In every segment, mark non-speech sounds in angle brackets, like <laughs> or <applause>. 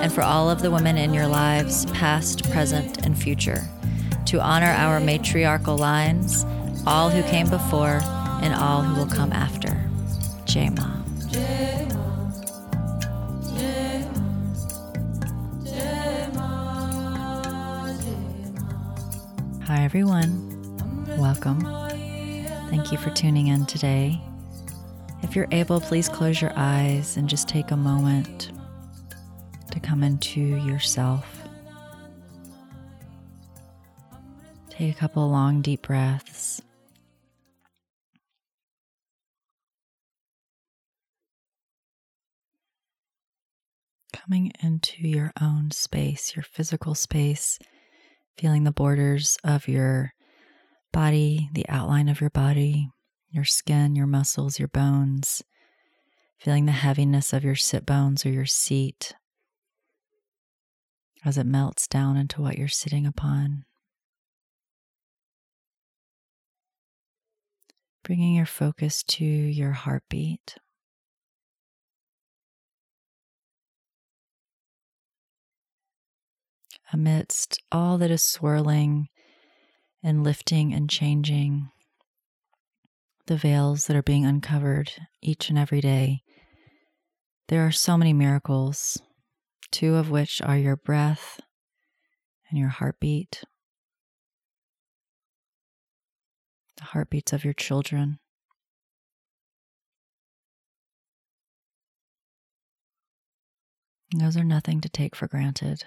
and for all of the women in your lives, past, present, and future, to honor our matriarchal lines, all who came before and all who will come after. Jai Ma. Hi, everyone. Welcome. Thank you for tuning in today. If you're able, please close your eyes and just take a moment to come into yourself. Take a couple long, deep breaths. Coming into your own space, your physical space, feeling the borders of your body, the outline of your body, your skin, your muscles, your bones, feeling the heaviness of your sit bones or your seat as it melts down into what you're sitting upon. Bringing your focus to your heartbeat. Amidst all that is swirling and lifting and changing, the veils that are being uncovered each and every day, there are so many miracles two of which are your breath and your heartbeat, the heartbeats of your children. Those are nothing to take for granted.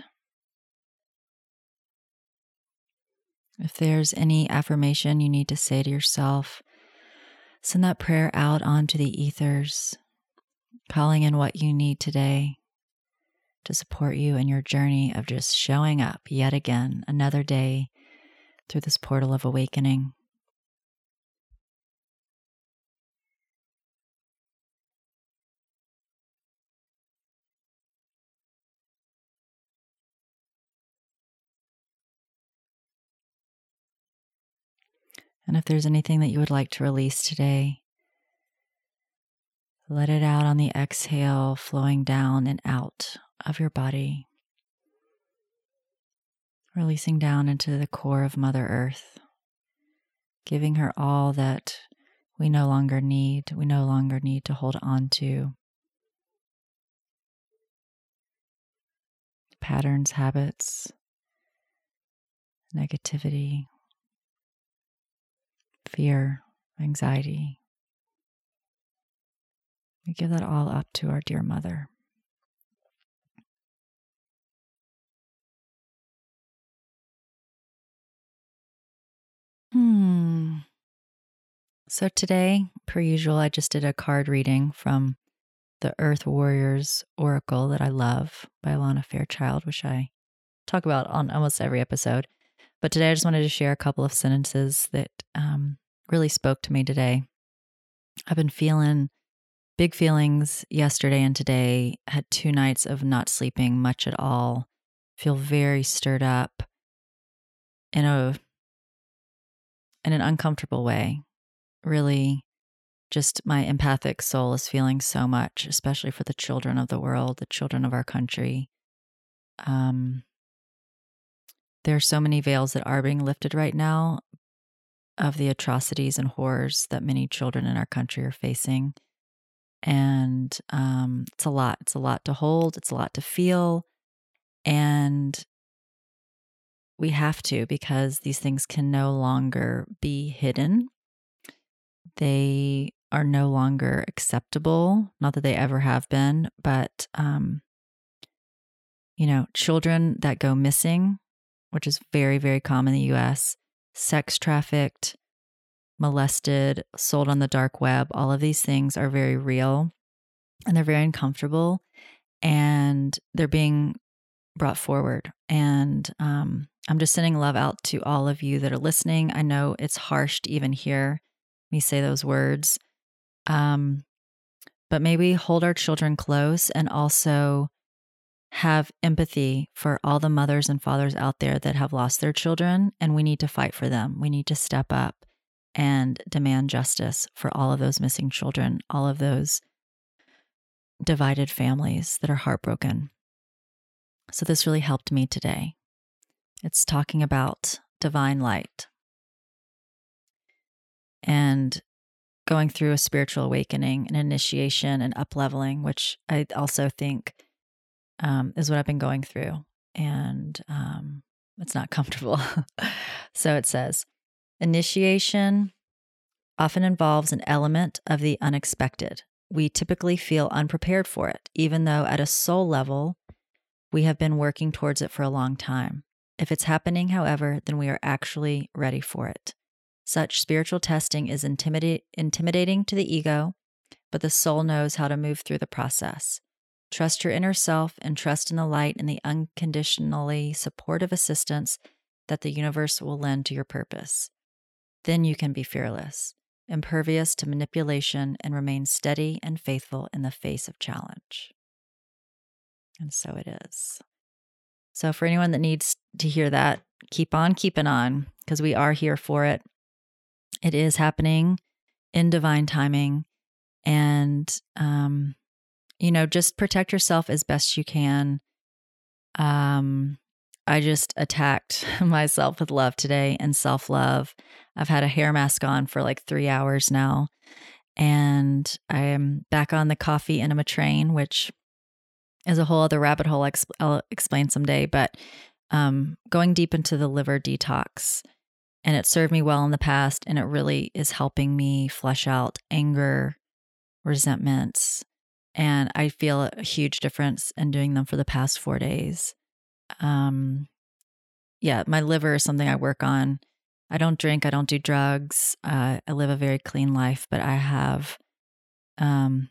If there's any affirmation you need to say to yourself, send that prayer out onto the ethers, calling in what you need today to support you in your journey of just showing up yet again, another day through this portal of awakening. And if there's anything that you would like to release today, let it out on the exhale, flowing down and out of your body, releasing down into the core of Mother Earth, giving her all that we no longer need, we no longer need to hold on to. Patterns, habits, negativity, fear, anxiety. We give that all up to our dear mother. Hmm. So today, per usual, I just did a card reading from the Earth Warriors Oracle that I love by Alana Fairchild, which I talk about on almost every episode. But today, I just wanted to share a couple of sentences that um, really spoke to me today. I've been feeling big feelings yesterday and today. Had two nights of not sleeping much at all. Feel very stirred up in a in an uncomfortable way. Really, just my empathic soul is feeling so much, especially for the children of the world, the children of our country. Um, there are so many veils that are being lifted right now of the atrocities and horrors that many children in our country are facing. And um, it's a lot. It's a lot to hold, it's a lot to feel. And we have to because these things can no longer be hidden. They are no longer acceptable. Not that they ever have been, but, um, you know, children that go missing, which is very, very common in the US, sex trafficked, molested, sold on the dark web, all of these things are very real and they're very uncomfortable and they're being brought forward. And um, I'm just sending love out to all of you that are listening. I know it's harsh to even hear me say those words. Um, but may we hold our children close and also have empathy for all the mothers and fathers out there that have lost their children, and we need to fight for them. We need to step up and demand justice for all of those missing children, all of those divided families that are heartbroken. So, this really helped me today. It's talking about divine light and going through a spiritual awakening, an initiation, and upleveling, which I also think um, is what I've been going through. And um, it's not <laughs> comfortable. so it says initiation often involves an element of the unexpected. We typically feel unprepared for it, even though at a soul level, we have been working towards it for a long time. If it's happening, however, then we are actually ready for it. Such spiritual testing is intimidating to the ego, but the soul knows how to move through the process. Trust your inner self and trust in the light and the unconditionally supportive assistance that the universe will lend to your purpose. Then you can be fearless, impervious to manipulation, and remain steady and faithful in the face of challenge. And so it is. So, for anyone that needs to hear that, keep on keeping on because we are here for it. It is happening in divine timing. And um, you know, just protect yourself as best you can. Um, I just attacked <laughs> myself with love today and self love. I've had a hair mask on for like three hours now, and I am back on the coffee enema train, which is a whole other rabbit hole I'll explain someday. But um, going deep into the liver detox, and it served me well in the past, and it really is helping me flush out anger, resentments, and I feel a huge difference in doing them for the past four days. Um, yeah, my liver is something I work on. I don't drink, I don't do drugs. Uh, I live a very clean life, but I have um,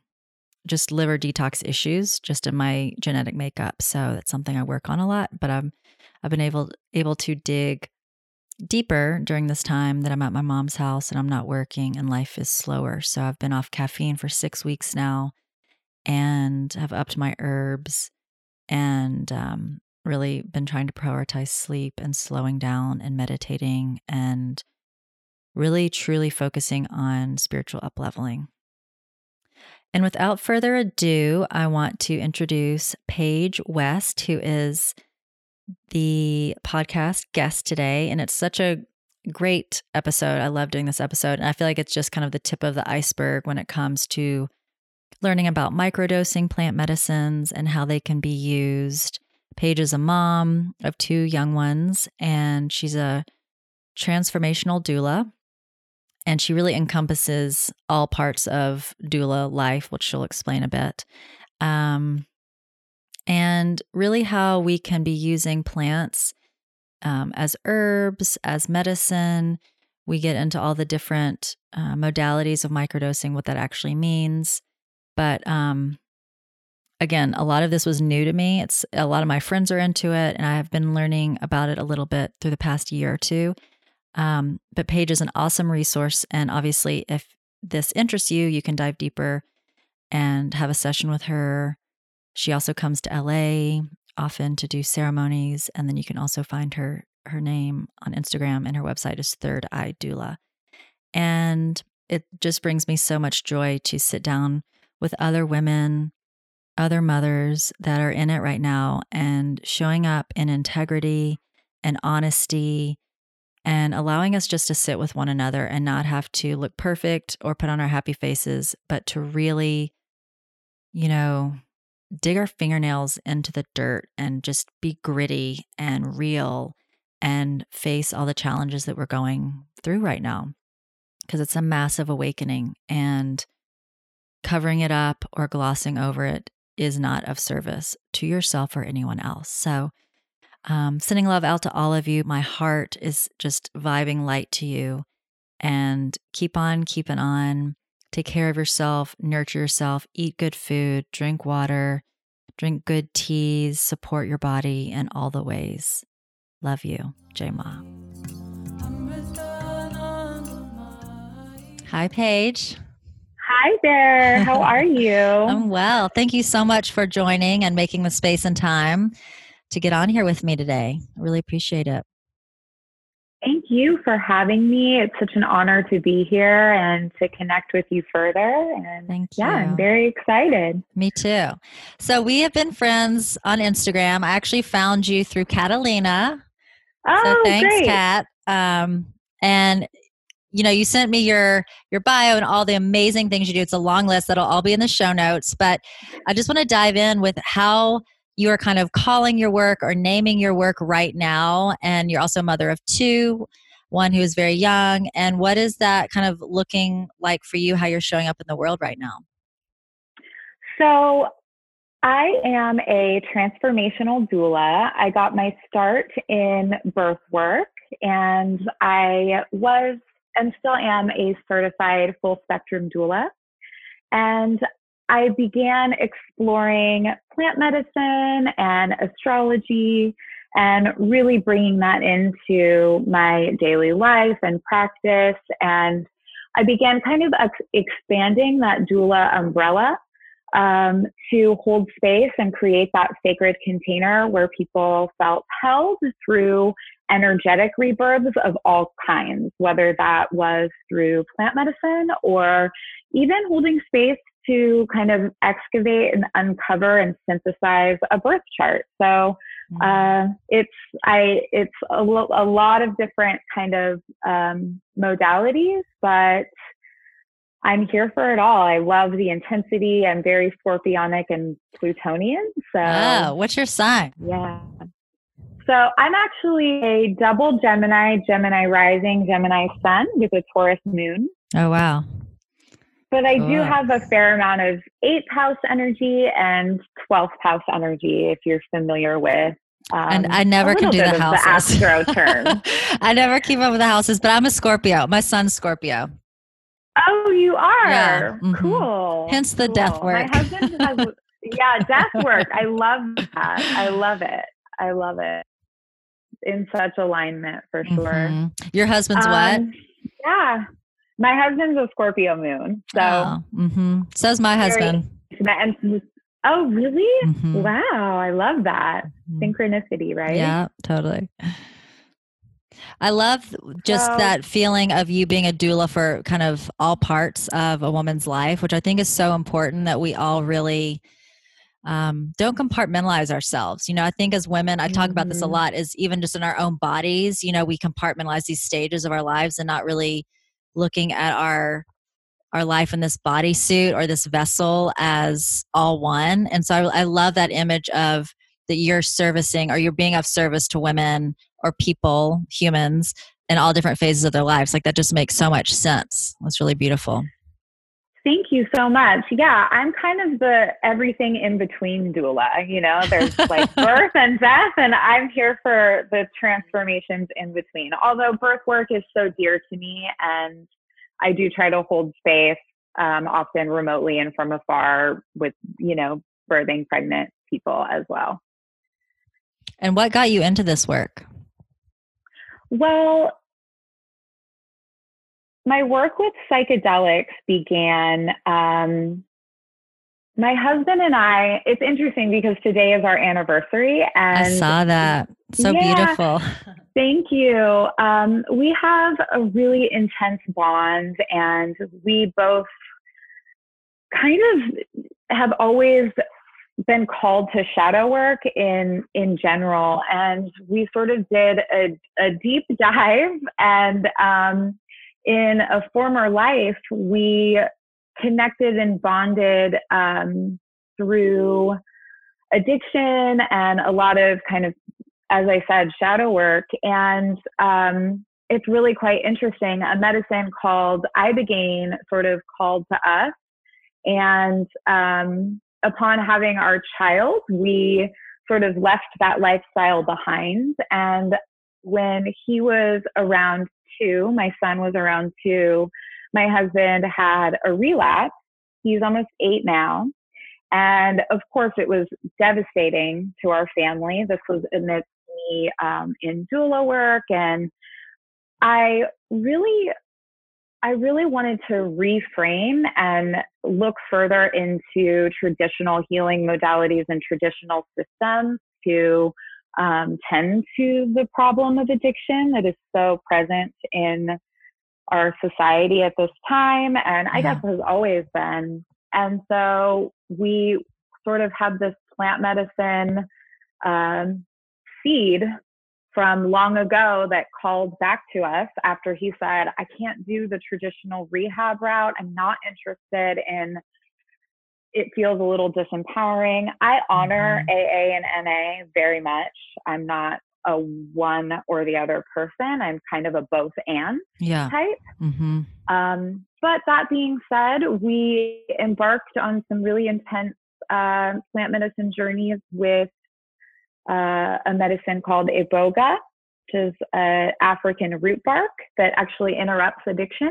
just liver detox issues just in my genetic makeup. So that's something I work on a lot. But I'm I've been able able to dig deeper during this time that I'm at my mom's house and I'm not working and life is slower. So I've been off caffeine for six weeks now and have upped my herbs and um, really been trying to prioritize sleep and slowing down and meditating and really truly focusing on spiritual upleveling. And without further ado, I want to introduce Paige West, who is the podcast guest today. And it's such a great episode. I love doing this episode. And I feel like it's just kind of the tip of the iceberg when it comes to learning about microdosing plant medicines and how they can be used. Paige is a mom of two young ones, and she's a transformational doula. And she really encompasses all parts of doula life, which she'll explain a bit. Um, and really, how we can be using plants um, as herbs, as medicine. We get into all the different uh, modalities of microdosing, what that actually means. But um, again, a lot of this was new to me. It's a lot of my friends are into it, and I have been learning about it a little bit through the past year or two. Um, but Paige is an awesome resource. And obviously, if this interests you, you can dive deeper and have a session with her. She also comes to LA often to do ceremonies. And then you can also find her her name on Instagram and her website is Third Eye Doula. And it just brings me so much joy to sit down with other women, other mothers that are in it right now and showing up in integrity and honesty and allowing us just to sit with one another and not have to look perfect or put on our happy faces, but to really, you know, dig our fingernails into the dirt and just be gritty and real and face all the challenges that we're going through right now. Because it's a massive awakening. And covering it up or glossing over it is not of service to yourself or anyone else. So, um, sending love out to all of you. My heart is just vibing light to you. And keep on keeping on. Take care of yourself, nurture yourself, eat good food, drink water, drink good teas, support your body in all the ways. Love you, Jai Ma. Hi, Paige. Hi there. <laughs> How are you? I'm well. Thank you so much for joining and making the space and time to get on here with me today. I really appreciate it. Thank you for having me. It's such an honor to be here and to connect with you further. And Thank you. Yeah, I'm very excited. Me too. So we have been friends on Instagram. I actually found you through Catalina. Oh, so thanks, great. Kat. Um, and you know, you sent me your your bio and all the amazing things you do. It's a long list that'll all be in the show notes. But I just want to dive in with how you are kind of calling your work or naming your work right now. And you're also a mother of two, one who is very young. And what is that kind of looking like for you, how you're showing up in the world right now? So, I am a transformational doula. I got my start in birth work, and I was and still am a certified full spectrum doula. And I began exploring plant medicine and astrology and really bringing that into my daily life and practice. And I began kind of ex- expanding that doula umbrella um, to hold space and create that sacred container where people felt held through energetic rebirths of all kinds, whether that was through plant medicine or even holding space to kind of excavate and uncover and synthesize a birth chart. So mm-hmm. uh, it's I it's a, lo- a lot of different kind of um, modalities, but I'm here for it all. I love the intensity. I'm very scorpionic and Plutonian. So, oh, what's your sign? Yeah. So I'm actually a double Gemini, Gemini rising, Gemini sun with a Taurus moon. Oh, wow. But I do have a fair amount of eighth house energy and 12th house energy, if you're familiar with um, and I never can do the houses. The astro term. <laughs> I never keep up with the houses, but I'm a Scorpio. My son's Scorpio. Oh, you are. Yeah. Mm-hmm. Cool. Hence the cool. death work. My husband has, <laughs> yeah, death work. I love that. I love it. I love it. In such alignment for sure. Mm-hmm. Your husband's um, what? Yeah. My husband's a Scorpio moon. So, oh, mm-hmm. so's my husband. And, oh, really? Mm-hmm. Wow. I love that. Mm-hmm. Synchronicity, right? Yeah, totally. I love just so, that feeling of you being a doula for kind of all parts of a woman's life, which I think is so important that we all really um, don't compartmentalize ourselves. You know, I think as women, I talk mm-hmm. about this a mm-hmm. lot, is even just in our own bodies, you know, we compartmentalize these stages of our lives and not really looking at our our life in this bodysuit or this vessel as all one. And so I, I love that image of that you're servicing or you're being of service to women or people, humans, in all different phases of their lives. Like that just makes so much sense. That's really beautiful. Thank you so much. Yeah, I'm kind of the everything in between doula. You know, there's like <laughs> birth and death, and I'm here for the transformations in between. Although birth work is so dear to me, and I do try to hold space, um, often remotely and from afar, with you know, birthing pregnant people as well. And what got you into this work? Well, my work with psychedelics began. Um, my husband and I, it's interesting because today is our anniversary. And I saw that. So yeah, beautiful. <laughs> Thank you. Um, we have a really intense bond, and we both kind of have always been called to shadow work in in general and we sort of did a, a deep <laughs> dive and um, in a former life we connected and bonded um, through addiction and a lot of kind of as i said shadow work and um, it's really quite interesting a medicine called ibogaine sort of called to us and um, upon having our child, we sort of left that lifestyle behind. And when he was around two, my son was around two, my husband had a relapse. He's almost eight now. And of course, it was devastating to our family. This was amidst me um, in doula work, and I really, I really wanted to reframe and look further into traditional healing modalities and traditional systems to um, tend to the problem of addiction that is so present in our society at this time, and I yeah. guess has always been. And so we sort of had this plant medicine um, seed from long ago that called back to us after he said, I can't do the traditional rehab route. I'm not interested in it feels a little disempowering. I honor mm-hmm. AA and NA very much. I'm not a one or the other person. I'm kind of a both and yeah. type. Mm-hmm. Um, but that being said, we embarked on some really intense uh, plant medicine journeys with uh, a medicine called iboga, which is an African root bark that actually interrupts addiction.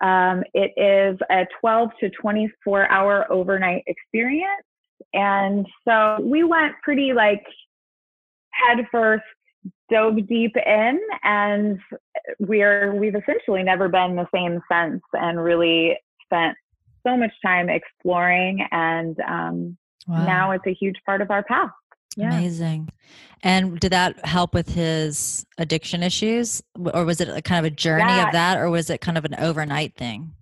Um, it is a 12 to 24 hour overnight experience. And so we went pretty like head first, dove deep in, and we're we've essentially never been the same since, and really spent so much time exploring. And um, wow. now it's a huge part of our path. Yeah. Amazing. And did that help with his addiction issues? Or was it kind of a journey that, of that? Or was it kind of an overnight thing?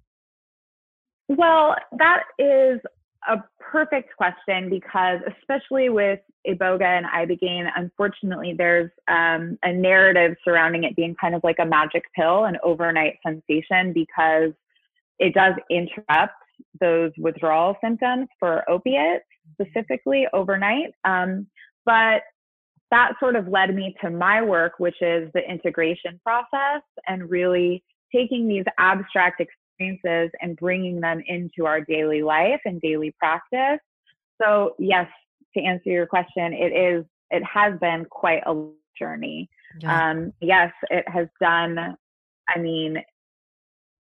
Well, that is a perfect question because, especially with Iboga and Ibogaine, unfortunately, there's um, a narrative surrounding it being kind of like a magic pill, an overnight sensation, because it does interrupt those withdrawal symptoms for opiates specifically overnight. Um, but that sort of led me to my work, which is the integration process and really taking these abstract experiences and bringing them into our daily life and daily practice. So, yes, to answer your question, it is, it has been quite a journey. Yeah. Um, yes, it has done, I mean,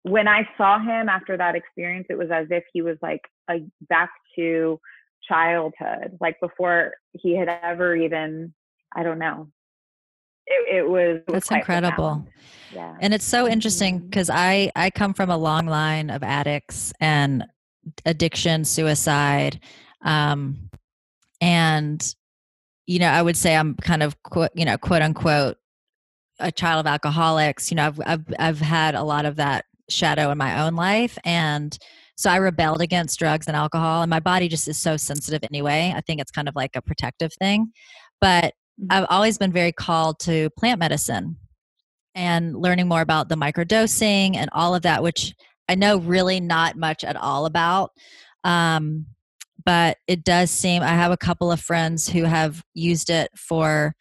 when I saw him after that experience, it was as if he was like a, back to childhood, like before he had ever even, I don't know. It, it was, it was that's incredible. Yeah. And it's so interesting because mm-hmm. I, I come from a long line of addicts and addiction, suicide. Um, and, you know, I would say I'm kind of, quote, you know, quote unquote, a child of alcoholics. You know, I've, I've, I've had a lot of that shadow in my own life. And, so I rebelled against drugs and alcohol, and my body just is so sensitive anyway. I think it's kind of like a protective thing. But mm-hmm. I've always been very called to plant medicine and learning more about the microdosing and all of that, which I know really not much at all about. Um, but it does seem I have a couple of friends who have used it for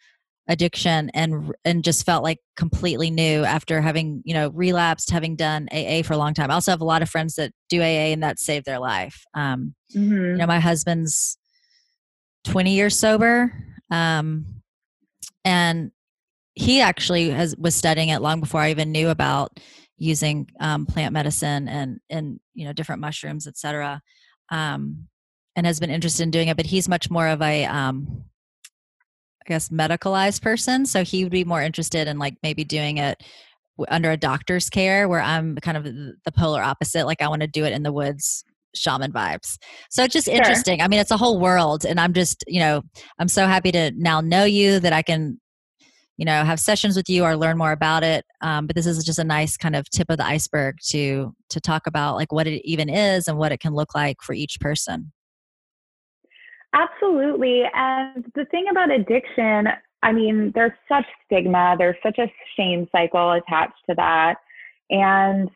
addiction and and just felt like completely new after having you know relapsed having done aa for a long time. I also have a lot of friends that do aa and that saved their life. Um mm-hmm. you know my husband's 20 years sober um and he actually has was studying it long before i even knew about using um, plant medicine and and you know different mushrooms etc um and has been interested in doing it but he's much more of a um I guess medicalized person so he would be more interested in like maybe doing it under a doctor's care where i'm kind of the polar opposite like i want to do it in the woods shaman vibes. So it's just sure. interesting. I mean it's a whole world and i'm just you know i'm so happy to now know you that i can you know have sessions with you or learn more about it um, but this is just a nice kind of tip of the iceberg to to talk about like what it even is and what it can look like for each person Absolutely. And the thing about addiction, I mean, there's such stigma, there's such a shame cycle attached to that. And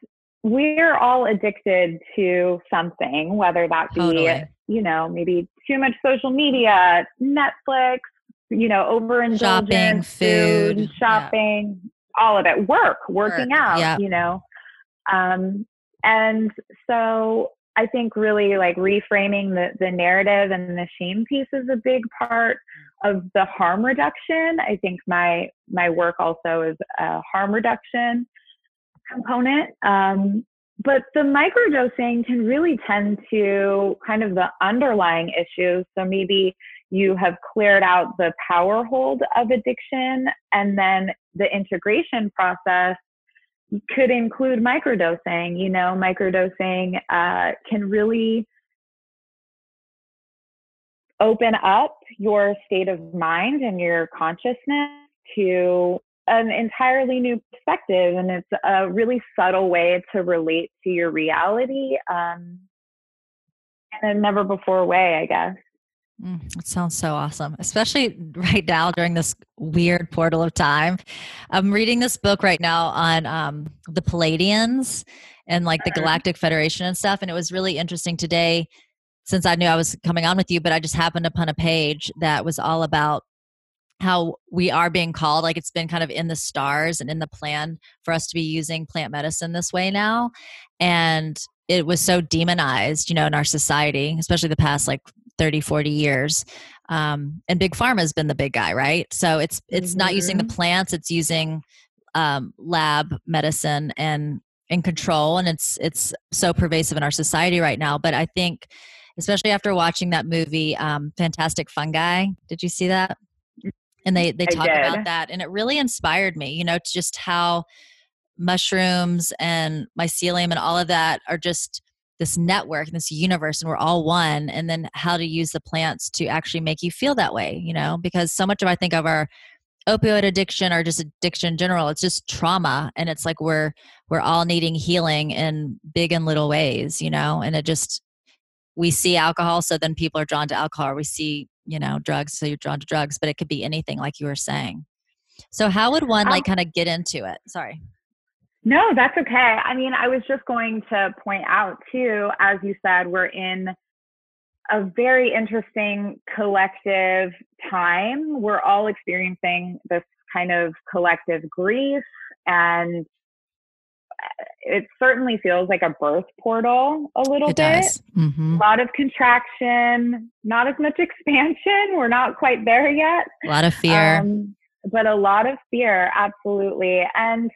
we're all addicted to something, whether that be, totally. you know, maybe too much social media, Netflix, you know, overindulgence, shopping, food, food shopping, yeah. all of it, work, working work. out, yeah. you know. Um, and so I think really like reframing the, the narrative and the shame piece is a big part of the harm reduction. I think my my work also is a harm reduction component. Um, but the microdosing can really tend to kind of the underlying issues. So maybe you have cleared out the power hold of addiction, and then the integration process could include microdosing. You know, microdosing uh, can really open up your state of mind and your consciousness to an entirely new perspective and it's a really subtle way to relate to your reality um, in a never before way i guess mm, it sounds so awesome especially right now during this weird portal of time. I'm reading this book right now on um, the pleiadians and like the galactic federation and stuff and it was really interesting today since i knew i was coming on with you but i just happened upon a page that was all about how we are being called like it's been kind of in the stars and in the plan for us to be using plant medicine this way now and it was so demonized you know in our society especially the past like 30 40 years um, and big pharma has been the big guy right so it's it's mm-hmm. not using the mm-hmm. plants it's using um, lab medicine and in control and it's it's so pervasive in our society right now but i think especially after watching that movie um, fantastic fungi did you see that and they they talk about that and it really inspired me you know just how mushrooms and mycelium and all of that are just this network this universe and we're all one and then how to use the plants to actually make you feel that way you know? Because so much of i think of our opioid addiction or just addiction in general it's just trauma and it's like we're we're all needing healing in big and little ways you know? And it just we see alcohol so then people are drawn to alcohol we see you know drugs so you're drawn to drugs but it could be anything like you were saying. So how would one like um kind of get into it? Sorry no that's okay i mean i was just going to point out too as you said we're in a very interesting collective time we're all experiencing this kind of collective grief and it certainly feels like a birth portal a little it bit. Mm-hmm. A lot of contraction, not as much <laughs> expansion. We're not quite there yet. A lot of fear. Um, but a lot of fear, absolutely. And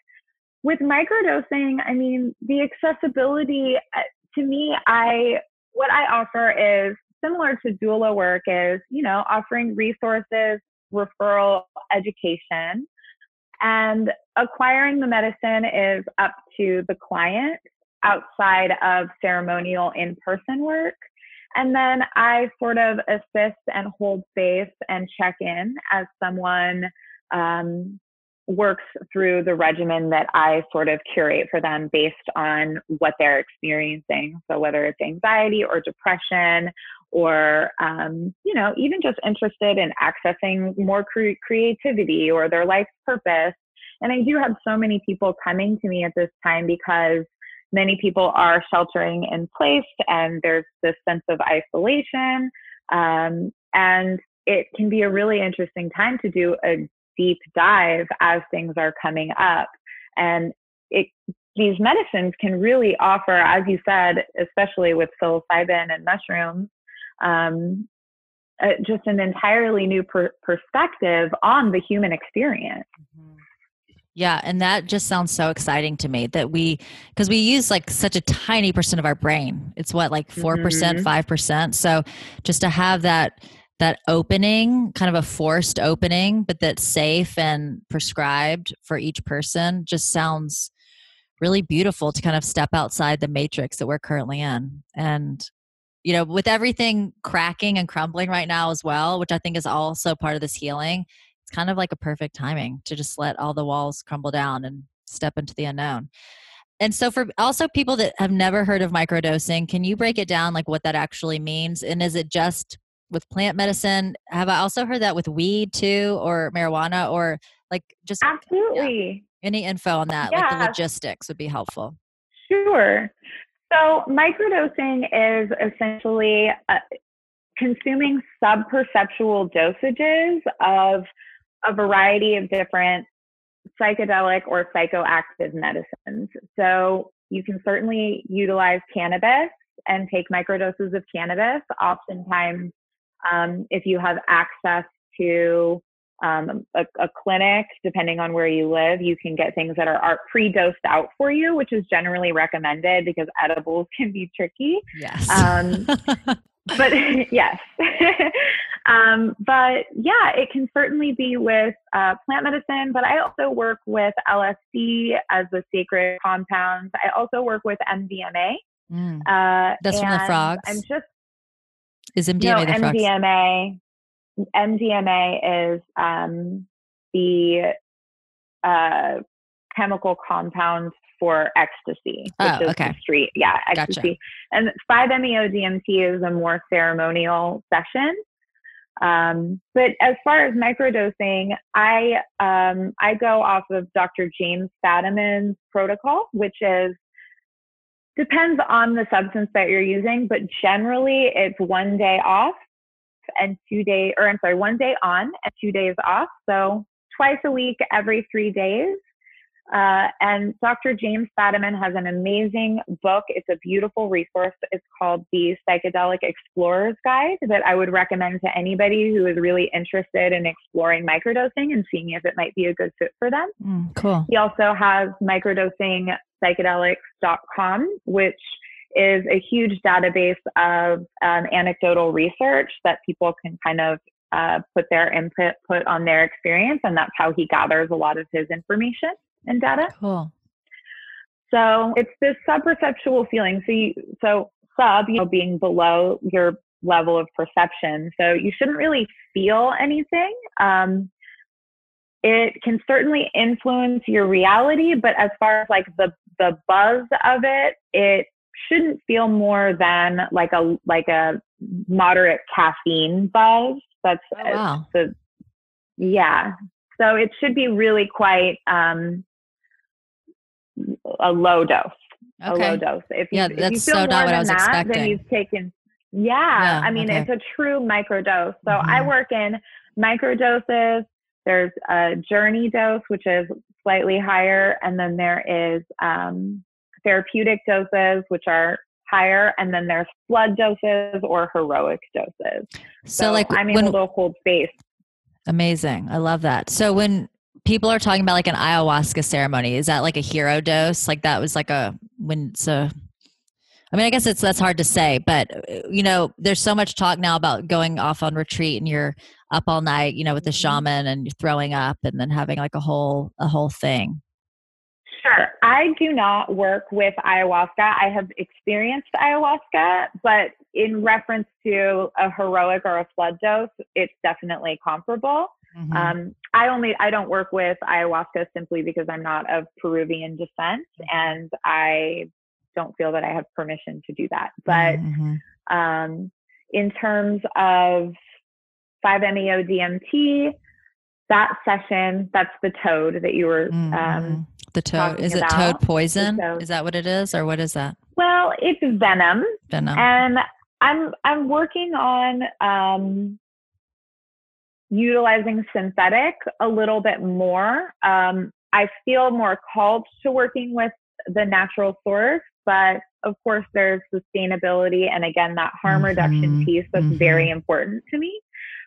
with microdosing, I mean, the accessibility uh, to me, I what I offer is similar to doula work is, you know, offering resources, referral, education. And acquiring the medicine is up to the client outside of ceremonial in person work. And then I sort of assist and hold space and check in as someone um, works through the regimen that I sort of curate for them based on what they're experiencing. So whether it's anxiety or depression or um, you know even just interested in accessing more cre- creativity or their life's purpose and i do have so many people coming to me at this time because many people are sheltering in place and there's this sense of isolation um, and it can be a really interesting time to do a deep dive as things are coming up and it these medicines can really offer as you said especially with psilocybin and mushrooms um, uh, just an entirely new per- perspective on the human experience. Mm-hmm. Yeah, and that just sounds so exciting to me that we because we use like such a tiny percent of our brain. It's what like 4%, mm-hmm. 5%. So just to have that that opening, kind of a forced opening, but that's safe and prescribed for each person just sounds really beautiful to kind of step outside the matrix that we're currently in. And you know, with everything cracking and crumbling right now as well, which I think is also part of this healing, it's kind of like a perfect timing to just let all the walls crumble down and step into the unknown. And so for also people that have never heard of microdosing, can you break it down like what that actually means? And is it just with plant medicine? Have I also heard that with weed too or marijuana or like just Absolutely. Yeah, any info on that? Yeah. Like the logistics would be helpful. Sure. So, microdosing is essentially uh, consuming subperceptual dosages of a variety of different psychedelic or psychoactive medicines. So, you can certainly utilize cannabis and take microdoses of cannabis. Oftentimes, um, if you have access to um, a, a, clinic, depending on where you live, you can get things that are, are pre dosed out for you, which is generally recommended because edibles <laughs> can be tricky. Yes. Um, but <laughs> <laughs> yes. um, but yeah, it can certainly be with uh, plant medicine, but I also work with LSD as the sacred compounds. I also work with MDMA. Mm. Uh, That's from the frogs. I'm just. Is MDMA no, the? MDMA MDMA is um, the uh, chemical compound for ecstasy, which oh, is okay. the street. Yeah, ecstasy. Gotcha. And 5-MeO-DMT is a more ceremonial session. Um, but as far as microdosing, I um, I go off of Dr. James Fadiman's protocol, which is depends on the substance that you're using, but generally it's one day off and two day, or I'm sorry, one day on and two days off. So twice a week, every three days. Uh, and Dr. James Fadiman has an amazing book. It's a beautiful resource. It's called the Psychedelic Explorer's Guide that I would recommend to anybody who is really interested in exploring microdosing and seeing if it might be a good fit for them. Mm, cool. He also has microdosingpsychedelics.com, which is a huge database of um, anecdotal research that people can kind of uh, put their input put on their experience, and that's how he gathers a lot of his information and data. Cool. So it's this subperceptual feeling. So you, so sub, you know, being below your level of perception. So you shouldn't really feel anything. Um, it can certainly influence your reality, but as far as like the the buzz of it, it shouldn't feel more than like a like a moderate caffeine buzz. That's oh, wow. the yeah. So it should be really quite um, a low dose. Okay. A low dose. If you, yeah, if you feel so more than that, expecting. then you've taken. Yeah, yeah I mean okay. it's a true microdose. So mm-hmm. I work in microdoses. There's a journey dose, which is slightly higher, and then there is um, therapeutic doses, which are higher, and then there's flood doses or heroic doses. So, so like I'm able to hold space. Amazing. I love that. So when people are talking about like an ayahuasca ceremony, is that like a hero dose? Like that was like a when so I mean, I guess it's that's hard to say, but you know, there's so much talk now about going off on retreat and you're up all night, you know, with the mm-hmm. shaman and throwing up and then having like a whole a whole thing. Sure. I do not work with ayahuasca. I have experienced ayahuasca, but in reference to a heroic or a flood dose, it's definitely comparable. Mm-hmm. Um, I only I don't work with ayahuasca simply because I'm not of Peruvian descent, mm-hmm. and I don't feel that I have permission to do that. But mm-hmm. um, in terms of 5-MeO DMT, that session, that's the toad that you were um, mm-hmm. The toad is it toad poison? Toad. Is that what it is, or what is that? Well, it's venom. Venom. And I'm I'm working on um, utilizing synthetic a little bit more. Um, I feel more called to working with the natural source, but of course there's sustainability and again that harm mm-hmm. reduction piece that's mm-hmm. very important to me.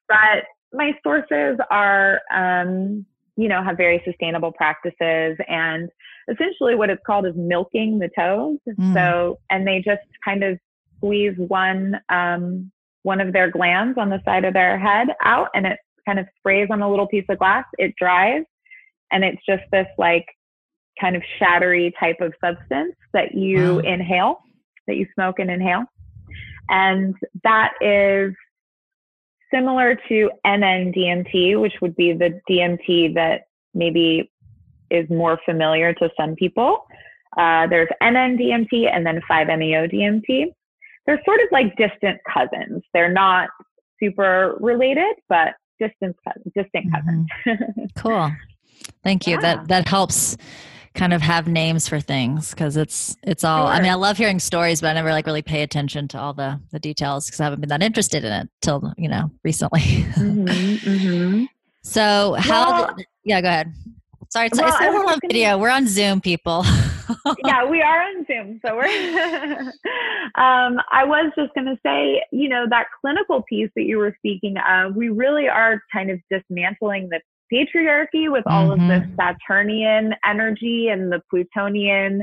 But my sources are um, you know, have very sustainable practices and essentially what it's called is milking the toes. Mm. So, and they just kind of squeeze one, um, one of their glands on the side of their head out and it kind of sprays on a little piece of glass. It dries and it's just this like kind of shattery type of substance that you wow. inhale, that you smoke and inhale. And that is similar to NN-DMT, which would be the DMT that maybe is more familiar to some people. Uh, there's NN-DMT and then 5-MeO-DMT. They're sort of like distant cousins. They're not super related, but distant distant mm-hmm. cousins. <laughs> cool. Thank you. Yeah. That that helps kind of have names for things because it's it's all sure. i mean i love hearing stories but i never like really pay attention to all the the details because i haven't been that interested in it till you know recently mm-hmm, mm-hmm. <laughs> so how well, did, yeah go ahead sorry it's, well, it's not on video we're on zoom people <laughs> yeah, we are on Zoom. So we're, <laughs> um, I was just going to say, you know, that clinical piece that you were speaking of, we really are kind of dismantling the patriarchy with all mm-hmm. of this mm-hmm. Saturnian energy and the Plutonian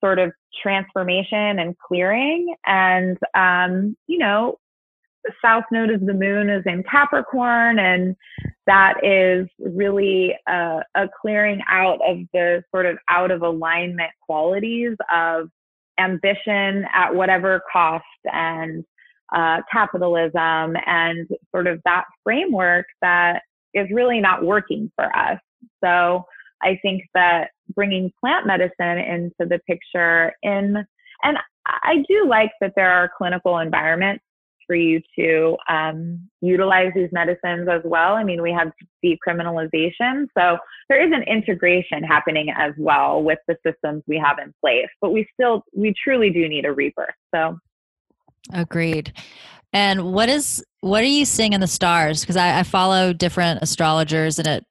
sort of transformation and clearing. And, um, you know, the south node of the moon is in Capricorn, and that is really a, a clearing out of the sort of out of alignment qualities of ambition at whatever cost and uh, capitalism and sort of that framework that is really not working for us. So I think that bringing plant medicine into the picture in, and I do like that there are clinical environments for you to um, utilize these medicines as well. I mean, we have decriminalization, so there is an integration happening as well with the systems we have in place. But we still, we truly do need a rebirth. So, agreed. And what is what are you seeing in the stars? Because I, I follow different astrologers, and it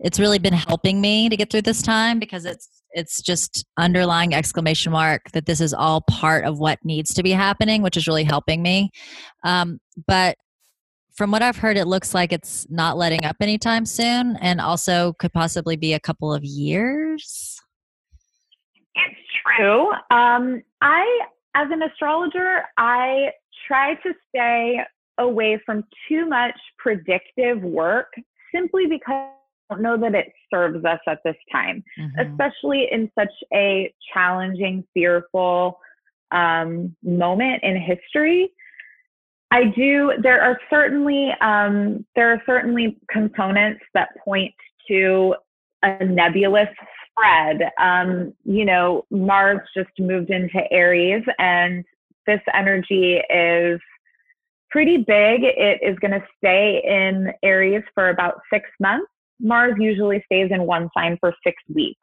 it's really been helping me to get through this time because it's it's just underlying exclamation mark that this is all part of what needs to be happening which is really helping me. Um, but from what i've heard it looks like it's not letting up anytime soon and also could possibly be a couple of years. It's true. Um, i as an astrologer i try to stay away from too much predictive work simply because I don't know that it serves us at this time, mm-hmm. especially in such a challenging, fearful um, moment in history. I do. There are certainly um, there are certainly components that point to a nebulous spread. Um, you know, Mars just moved into Aries, and this energy is pretty big. It is going to stay in Aries for about six months. Mars usually stays in one sign for six weeks.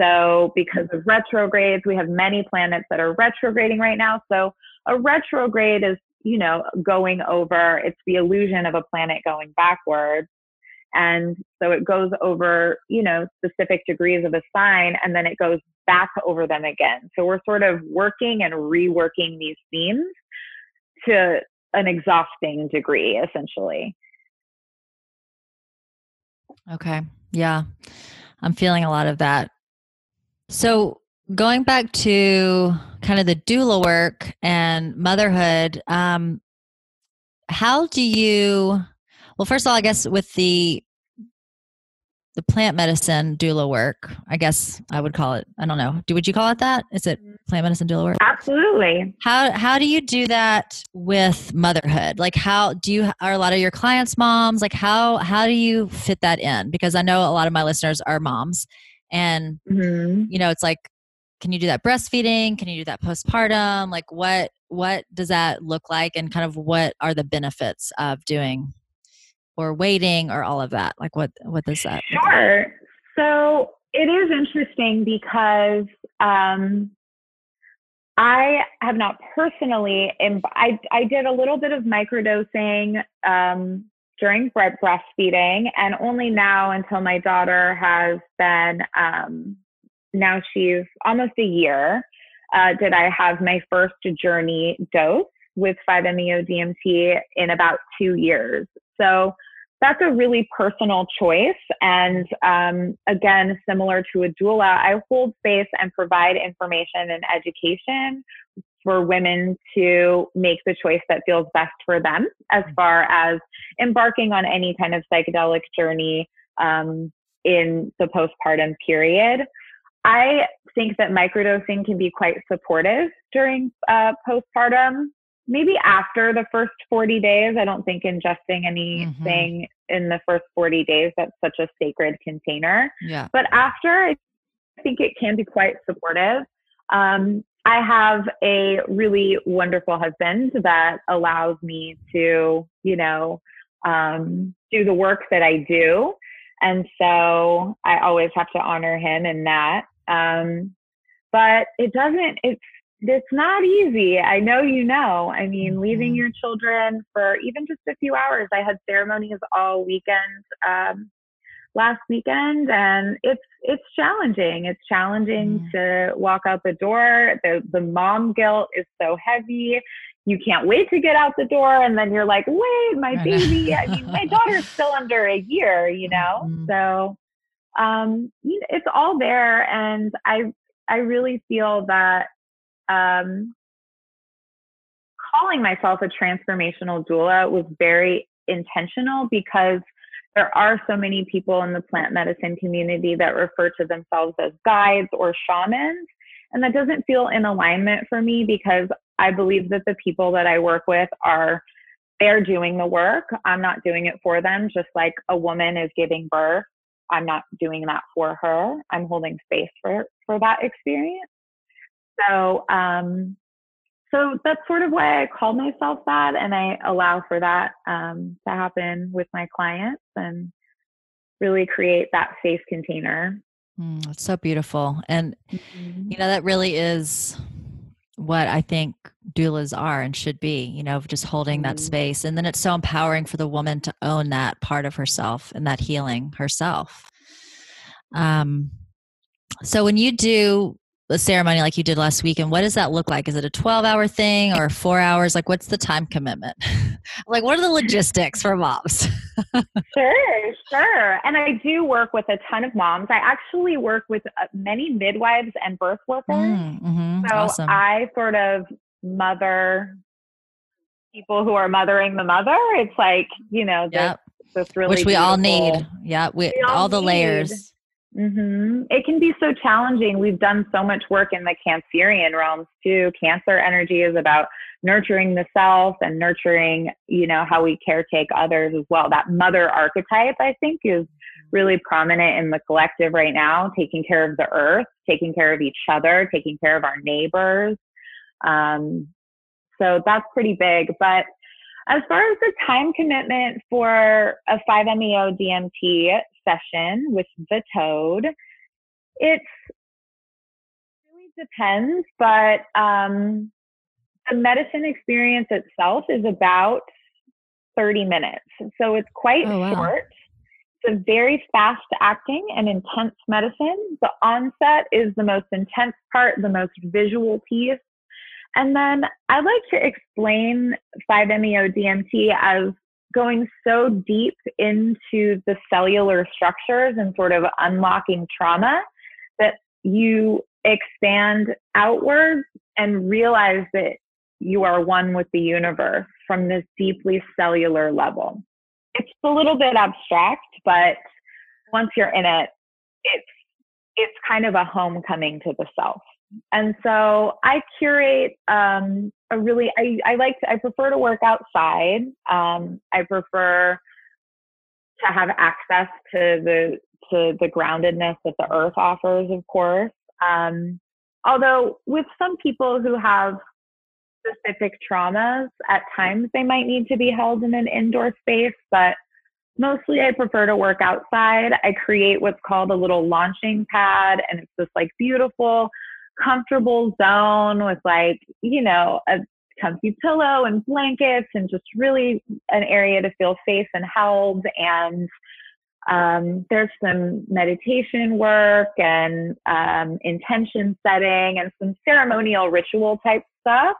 So, because of retrogrades, we have many planets that are retrograding right now. So, a retrograde is, you know, going over, it's the illusion of a planet going backwards. And so it goes over, you know, specific degrees of a sign and then it goes back over them again. So we're sort of working and reworking these themes to an exhausting degree, essentially. Okay. Yeah. I'm feeling a lot of that. So, going back to kind of the doula work and motherhood, um, how do you, well, first of all, I guess with the the plant medicine doula work. I guess I would call it. I don't know. Do would you call it that? Is it plant medicine doula work? Absolutely. How how do you do that with motherhood? Like how do you are a lot of your clients moms? Like how how do you fit that in? Because I know a lot of my listeners are moms, and mm-hmm. you know it's like, can you do that breastfeeding? Can you do that postpartum? Like what what does that look like, and kind of what are the benefits of doing or waiting or all of that? Like what what does that? Sure. So it is interesting because um, I have not personally. Imb- I I did a little bit of microdosing um, during breastfeeding, and only now until my daughter has been um, now she's almost a year. Uh, did I have my first journey dose with 5-MeO DMT in about two years? So that's a really personal choice. And um, again, similar to a doula, I hold space and provide information and education for women to make the choice that feels best for them as mm-hmm. far as embarking on any kind of psychedelic journey um, in the postpartum period. I think that microdosing can be quite supportive during uh, postpartum maybe after the first 40 days. I don't think ingesting anything mm-hmm. in the first 40 days, that's such a sacred container. Yeah. But after, I think it can be quite supportive. Um, I have a really wonderful husband that allows me to, you know, um, do the work that I do. And so I always have to honor him in that. Um, but it doesn't, it's it's not easy. I know you know. I mean, leaving mm-hmm. your children for even just a few hours. I had ceremonies all weekend um, last weekend and it's it's challenging it's challenging mm. to walk out the door the the mom guilt is so heavy you can't wait to get out the door and then you're like wait my baby i mean my daughter's <laughs> still under a year you know mm. so um you know, it's all there and i i really feel that um calling myself a transformational doula was very intentional because there are so many people in the plant medicine community that refer to themselves as guides or shamans. And that doesn't feel in alignment for me because I believe that the people that I work with are they're doing the work. I'm not doing it for them, just like a woman is giving birth. I'm not doing that for her. I'm holding space for for that experience. So um so that's sort of why I call myself that, and I allow for that um, to happen with my clients and really create that safe container. Mm, it's so beautiful, and mm-hmm. you know that really is what I think doulas are and should be. You know, just holding mm-hmm. that space, and then it's so empowering for the woman to own that part of herself and that healing herself. Um, so when you do a ceremony like you did last week and what does that look like? Is it a 12 hour thing or four hours? Like what's the time commitment? <laughs> Like what are the logistics for moms? <laughs> Sure sure. And i do work with a ton of moms. I actually work with uh, many midwives and birth workers. Mm, mm-hmm, so awesome. i sort of mother people who are mothering the mother. It's like you know this, yep. this really which we all need. yeah we, we all, all the layers Mm-hmm. It can be so challenging. We've done so much work in the Cancerian realms too. Cancer energy is about nurturing the self and nurturing, you know, how we caretake others as well. That mother archetype, I think, is really prominent in the collective right now, taking care of the earth, taking care of each other, taking care of our neighbors. Um, so that's pretty big. But as far as the time commitment for a 5-MeO DMT session with the toad, it really depends, but um, the medicine experience itself is about 30 minutes. So it's quite oh, wow. short. It's a very fast acting and intense medicine. The onset is the most intense part, the most visual piece. And then I like to explain 5-MeO-DMT as going so deep into the cellular structures and sort of unlocking trauma that you expand outwards and realize that you are one with the universe from this deeply cellular level. It's a little bit abstract, but once you're in it, it's it's kind of a homecoming to the self and so I curate um, a really I, I like to I prefer to work outside. Um, I prefer to have access to the to the groundedness that the earth offers, of course. Um, although with some people who have specific traumas, at times they might need to be held in an indoor space, but mostly I prefer to work outside. I create what's called a little launching pad, and it's this like beautiful comfortable zone with like, you know, a comfy pillow and blankets and just really an area to feel safe and held. And um, there's some meditation work and um, intention setting and some ceremonial ritual type stuff.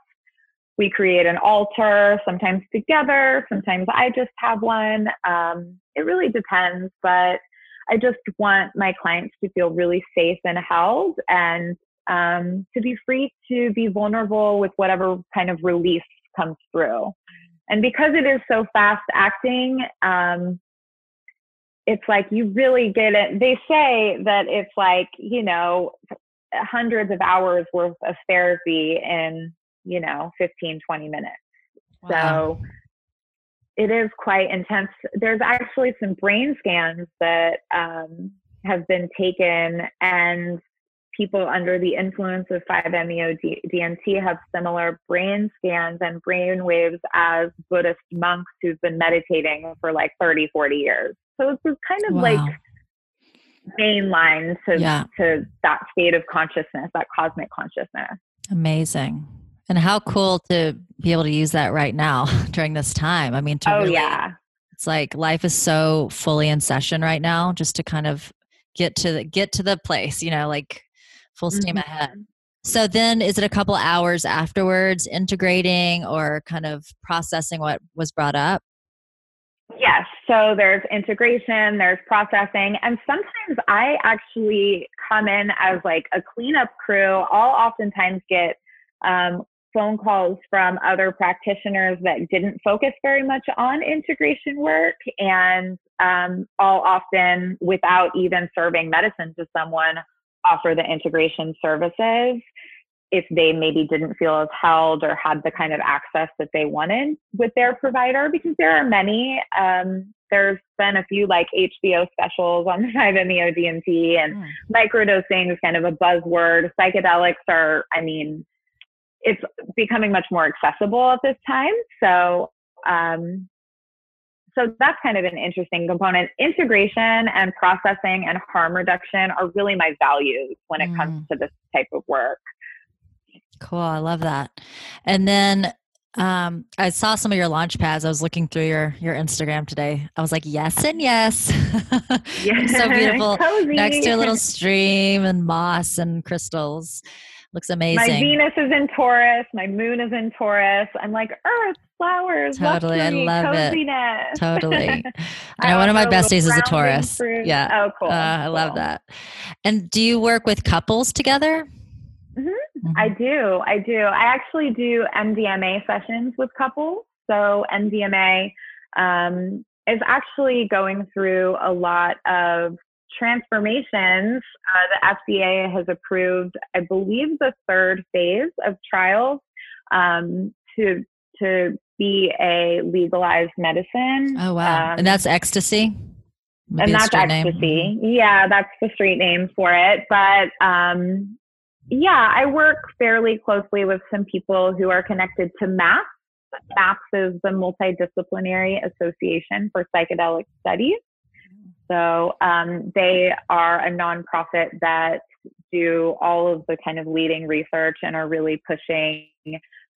We create an altar, sometimes together, sometimes I just have one. Um, it really depends, but I just want my clients to feel really safe and held and um, to be free to be vulnerable with whatever kind of release comes through. And because it is so fast acting, um, it's like you really get it. They say that it's like, you know, hundreds of hours worth of therapy in, you know, 15, 20 minutes. Wow. So it is quite intense. There's actually some brain scans that um, have been taken, and people under the influence of 5-MeO-DMT have similar brain scans and brain waves as Buddhist monks who've been meditating for like 30, 40 years. So it's kind of wow. like mainline to, yeah. to that state of consciousness, that cosmic consciousness. Amazing. And how cool to be able to use that right now <laughs> during this time. I mean, to oh, really yeah. It's like life is so fully in session right now just to kind of get to the get to the place, you know, like full steam mm-hmm. ahead. So then is it a couple hours afterwards integrating or kind of processing what was brought up? Yes. So there's integration, there's processing, and sometimes I actually come in as like a cleanup crew. I'll oftentimes get um, phone calls from other practitioners that didn't focus very much on integration work, and um, I'll often, without even serving medicine to someone, offer the integration services if they maybe didn't feel as held or had the kind of access that they wanted with their provider because there are many um, there's been a few like hbo specials on the <laughs> 5meo dmt and mm. microdosing is kind of a buzzword psychedelics are i mean it's becoming much more accessible at this time so um, so that's kind of an interesting component. Integration and processing and harm reduction are really my values when it mm. comes to this type of work. Cool. I love that. And then um, I saw some of your launch pads. I was looking through your your Instagram today. I was like, yes and yes. <laughs> Yeah. so <laughs> beautiful. Cozy. Next to a little <laughs> stream and moss and crystals. Looks amazing. My Venus is in Taurus. My moon is in Taurus. I'm like, Earth, flowers, totally. Luxury, <laughs> I love coziness. it. Totally. I know one of my besties is a Taurus. Fruit. Yeah. Oh, cool. Uh, I cool. love that. And do you work with couples together? Mm-hmm. Mm-hmm. I do. I do. I actually do MDMA sessions with couples. So MDMA um, is actually going through a lot of transformations. Uh, the FDA has approved, I believe, the third phase of trials um, to to be a legalized medicine. Oh wow! Um, and that's ecstasy. And that's ecstasy. Name. Yeah, that's the street name for it. But um, yeah, I work fairly closely with some people who are connected to MAPS. MAPS is the Multidisciplinary Association for Psychedelic Studies. So um, they are a nonprofit that do all of the kind of leading research and are really pushing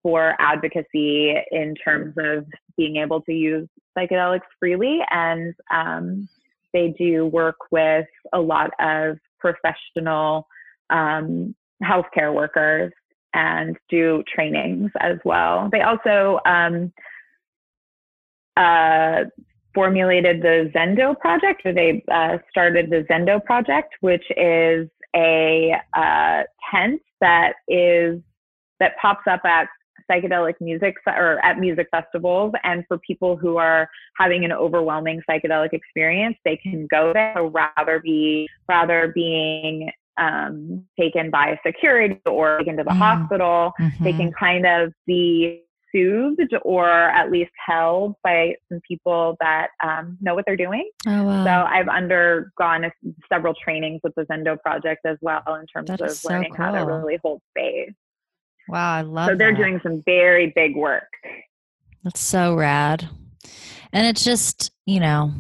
for advocacy in terms of being able to use psychedelics freely. And um, they do work with a lot of professional um, healthcare workers and do trainings as well. They also um, uh, formulated the Zendo project, or they uh, started the Zendo project, which is a uh, tent that is that pops up at psychedelic music or at music festivals and for people who are having an overwhelming psychedelic experience they can go there so rather be rather being um, taken by security or taken to the mm. hospital, mm-hmm. they can kind of be soothed or at least held by some people that um, know what they're doing. Oh, wow. So I've undergone a, several trainings with the Zendo project as well in terms that of learning cool. how to really hold space. Wow, I love. So they're that. doing some very big work. That's so rad, and it's just you know,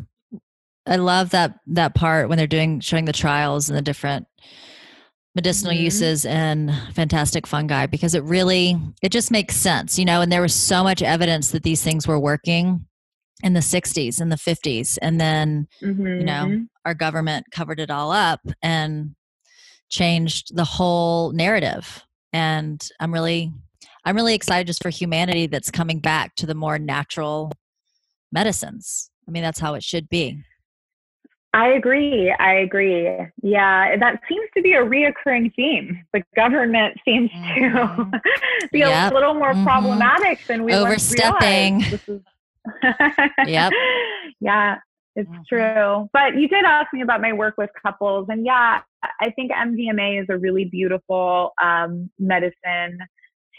I love that that part when they're doing showing the trials and the different medicinal mm-hmm. uses and fantastic fungi because it really it just makes sense you know and there was so much evidence that these things were working in the 60s and the 50s and then mm-hmm. you know mm-hmm. our government covered it all up and changed the whole narrative and i'm really i'm really excited just for humanity that's coming back to the more natural medicines i mean that's how it should be I agree. I agree. Yeah, that seems to be a reoccurring theme. The government seems mm-hmm. to <laughs> be yep. a little more mm-hmm. problematic than we overstepping. Is- <laughs> yep. Yeah, it's mm-hmm. true. But you did ask me about my work with couples, and yeah, I think MDMA is a really beautiful um, medicine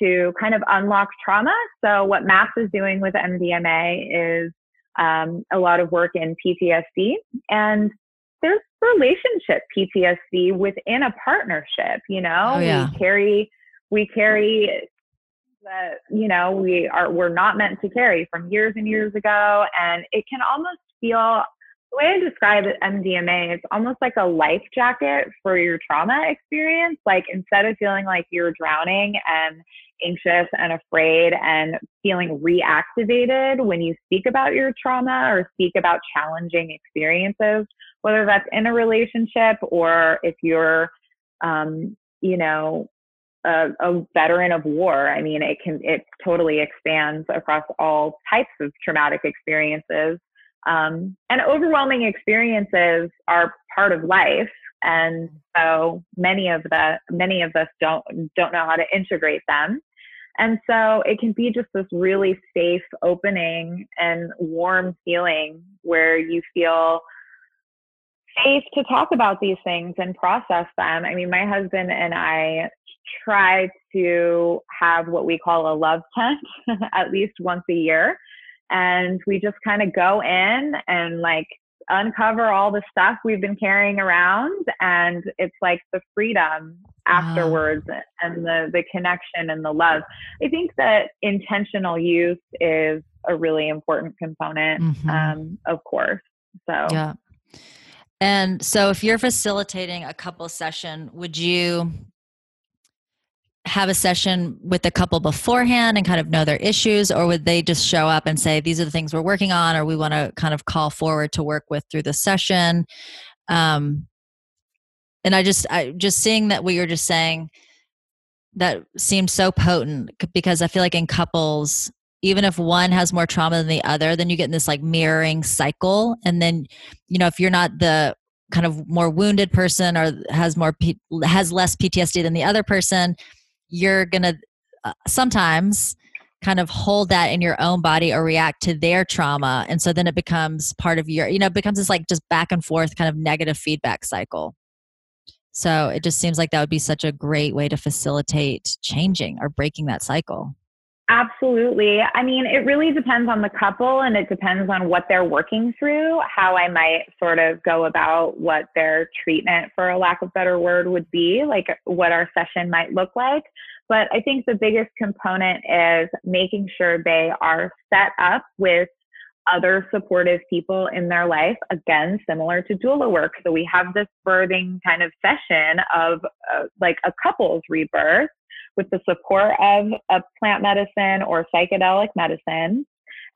to kind of unlock trauma. So what MAPS is doing with MDMA is um, a lot of work in PTSD, and there's relationship PTSD within a partnership. You know, oh, yeah. we carry we carry the you know we are we're not meant to carry from years and years ago, and it can almost feel the way I describe MDMA, it's almost like a life jacket for your trauma experience. Like instead of feeling like you're drowning and anxious and afraid and feeling reactivated when you speak about your trauma or speak about challenging experiences, whether that's in a relationship or if you're, um, you know, a, a, veteran of war. I mean, it can, it totally expands across all types of traumatic experiences. Um, and overwhelming experiences are part of life. And so many of the, many of us don't, don't know how to integrate them. And so it can be just this really safe opening and warm feeling where you feel safe to talk about these things and process them. I mean, my husband and I try to have what we call a love tent <laughs> at least once a year. And we just kind of go in and like uncover all the stuff we've been carrying around. And it's like the freedom afterwards wow. and the, the connection and the love. I think that intentional use is a really important component, mm-hmm. um, of course. So, yeah. And so if you're facilitating a couple session, would you have a session with the couple beforehand and kind of know their issues or would they just show up and say these are the things we're working on or we want to kind of call forward to work with through the session. Um, and i just i just seeing that what you're just saying that seems so potent because i feel like in couples even if one has more trauma than the other then you get in this like mirroring cycle. And then you know if you're not the kind of more wounded person or has more has less PTSD than the other person you're going to uh, sometimes kind of hold that in your own body or react to their trauma and so then it becomes part of your you know it becomes this like just back and forth kind of negative feedback cycle. So it just seems like that would be such a great way to facilitate changing or breaking that cycle Absolutely. I mean, it really depends on the couple and it depends on what they're working through, how I might sort of go about what their treatment, for a lack of better word, would be, like what our session might look like. But I think the biggest component is making sure they are set up with other supportive people in their life, again, similar to doula work. So we have this birthing kind of session of uh, like a couple's rebirth with the support of a plant medicine or psychedelic medicine.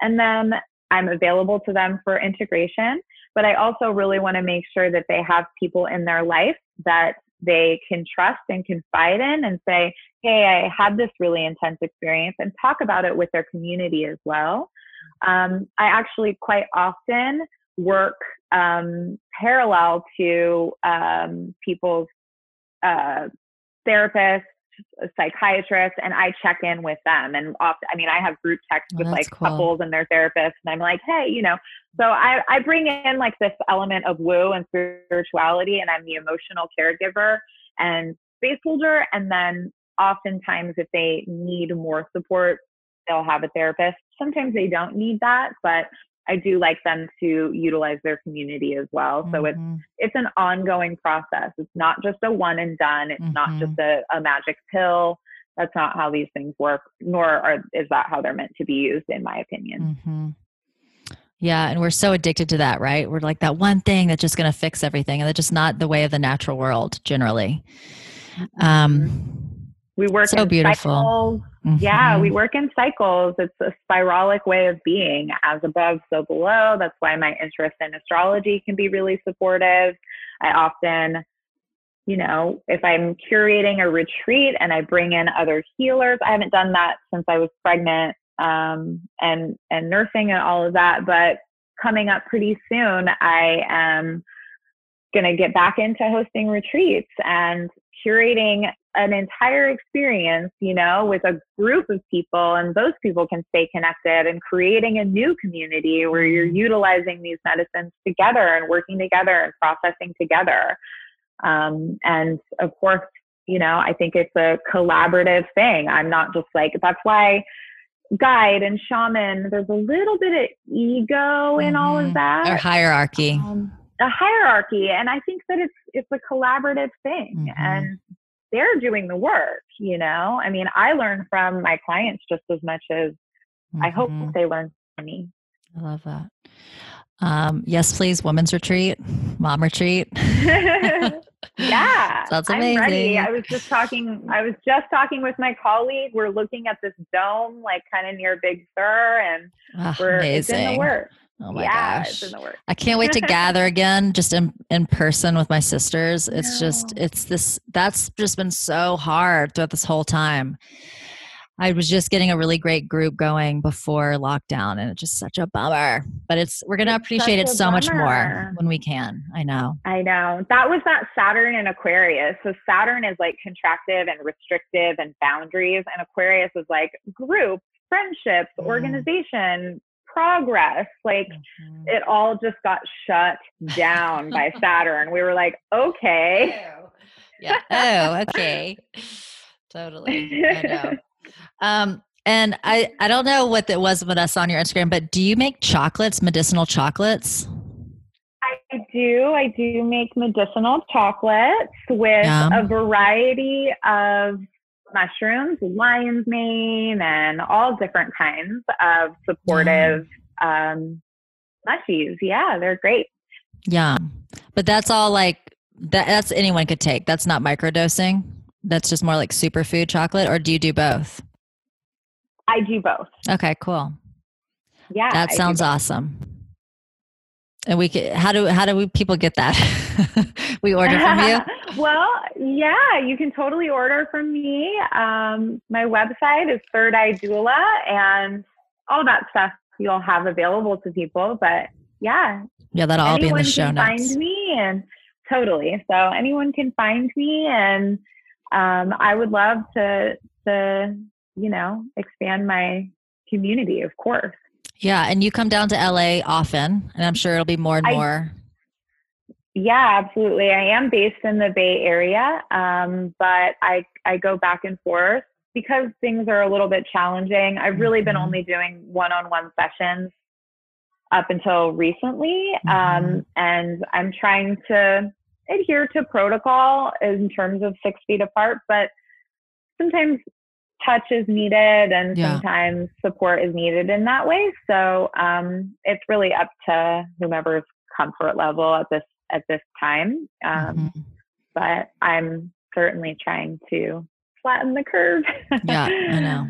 And then I'm available to them for integration. But I also really want to make sure that they have people in their life that they can trust and confide in and say, hey, I had this really intense experience and talk about it with their community as well. Um, I actually quite often work um, parallel to um, people's uh, therapists a psychiatrist and I check in with them. And often, I mean, I have group texts oh, with like cool. couples and their therapists, and I'm like, hey, you know, so I, I bring in like this element of woo and spirituality, and I'm the emotional caregiver and space holder. And then oftentimes, if they need more support, they'll have a therapist. Sometimes they don't need that, but I do like them to utilize their community as well. So mm-hmm. it's it's an ongoing process. It's not just a one and done. It's mm-hmm. not just a, a magic pill. That's not how these things work, nor are, is that how they're meant to be used, in my opinion. Mm-hmm. Yeah, and we're so addicted to that, right? We're like that one thing that's just going to fix everything, and that's just not the way of the natural world generally. Mm-hmm. Um, we work so beautiful. Mm-hmm. Yeah, we work in cycles. It's a spiralic way of being, as above, so below. That's why my interest in astrology can be really supportive. I often, you know, if I'm curating a retreat and I bring in other healers, I haven't done that since I was pregnant um, and and nursing and all of that. But coming up pretty soon, I am going to get back into hosting retreats and curating an entire experience, you know, with a group of people, and those people can stay connected and creating a new community where you're mm-hmm. utilizing these medicines together and working together and processing together. Um, and of course, you know, I think it's a collaborative thing. I'm not just like, that's why guide and shaman, there's a little bit of ego in mm-hmm. all of mm-hmm. that. Or hierarchy. Um, a hierarchy. And I think that it's, it's a collaborative thing. Mm-hmm. And they're doing the work, you know? I mean, I learn from my clients just as much as mm-hmm. I hope mm-hmm. they learn from me. I love that. Um, yes, please. Women's retreat, mom retreat. <laughs> yeah, that's amazing. I'm ready. I was just talking. I was just talking with my colleague. We're looking at this dome, like kind of near Big Sur, and Oh, we're amazing. it's in the works. Oh my yeah, gosh. it's in the works. I can't wait to <laughs> gather again just in, in person with my sisters. It's just it's this that's just been so hard throughout this whole time. I was just getting a really great group going before lockdown and it's just such a bummer. But it's we're gonna It's appreciate it so much more when we can. I know. I know. That was that Saturn and Aquarius. So Saturn is like contractive and restrictive and boundaries, and Aquarius is like group, friendships, Mm. organization, progress. Like it all just got shut down by <laughs> Saturn. We were like, okay. Yeah. Oh, okay. totally. I know. <laughs> Um, and I, I don't know what that was with us on your Instagram, but do you make chocolates, medicinal chocolates? I do. I do make medicinal chocolates with Yum. a variety of mushrooms, lion's mane, and all different kinds of supportive um, mushies. Yeah, they're great. Yeah. But that's all like that that's anyone could take. That's not microdosing. That's just more like superfood chocolate, or do you do both? I do both. Okay, cool. Yeah, That sounds awesome. And we could how do how do we people get that? <laughs> we order from you? <laughs> well, yeah, you can totally order from me. Um, my website is Third Eye Doula, and all that stuff you'll have available to people. But yeah, Yeah, that'll all be in the show can notes. find me, and totally. So anyone can find me, and um, I would love to to you know expand my community, of course. Yeah, and you come down to LA often, and I'm sure it'll be more and I- more. Yeah, absolutely. I am based in the Bay Area, um, but I I go back and forth because things are a little bit challenging. I've really been Mhm. only doing one-on-one sessions up until recently, Mhm. um, and I'm trying to adhere to protocol in terms of six feet apart. But sometimes touch is needed, and Yeah. sometimes support is needed in that way. So um, it's really up to whomever's comfort level at this at this time. Um, Mhm. But I'm certainly trying to flatten the curve. Yeah, I know.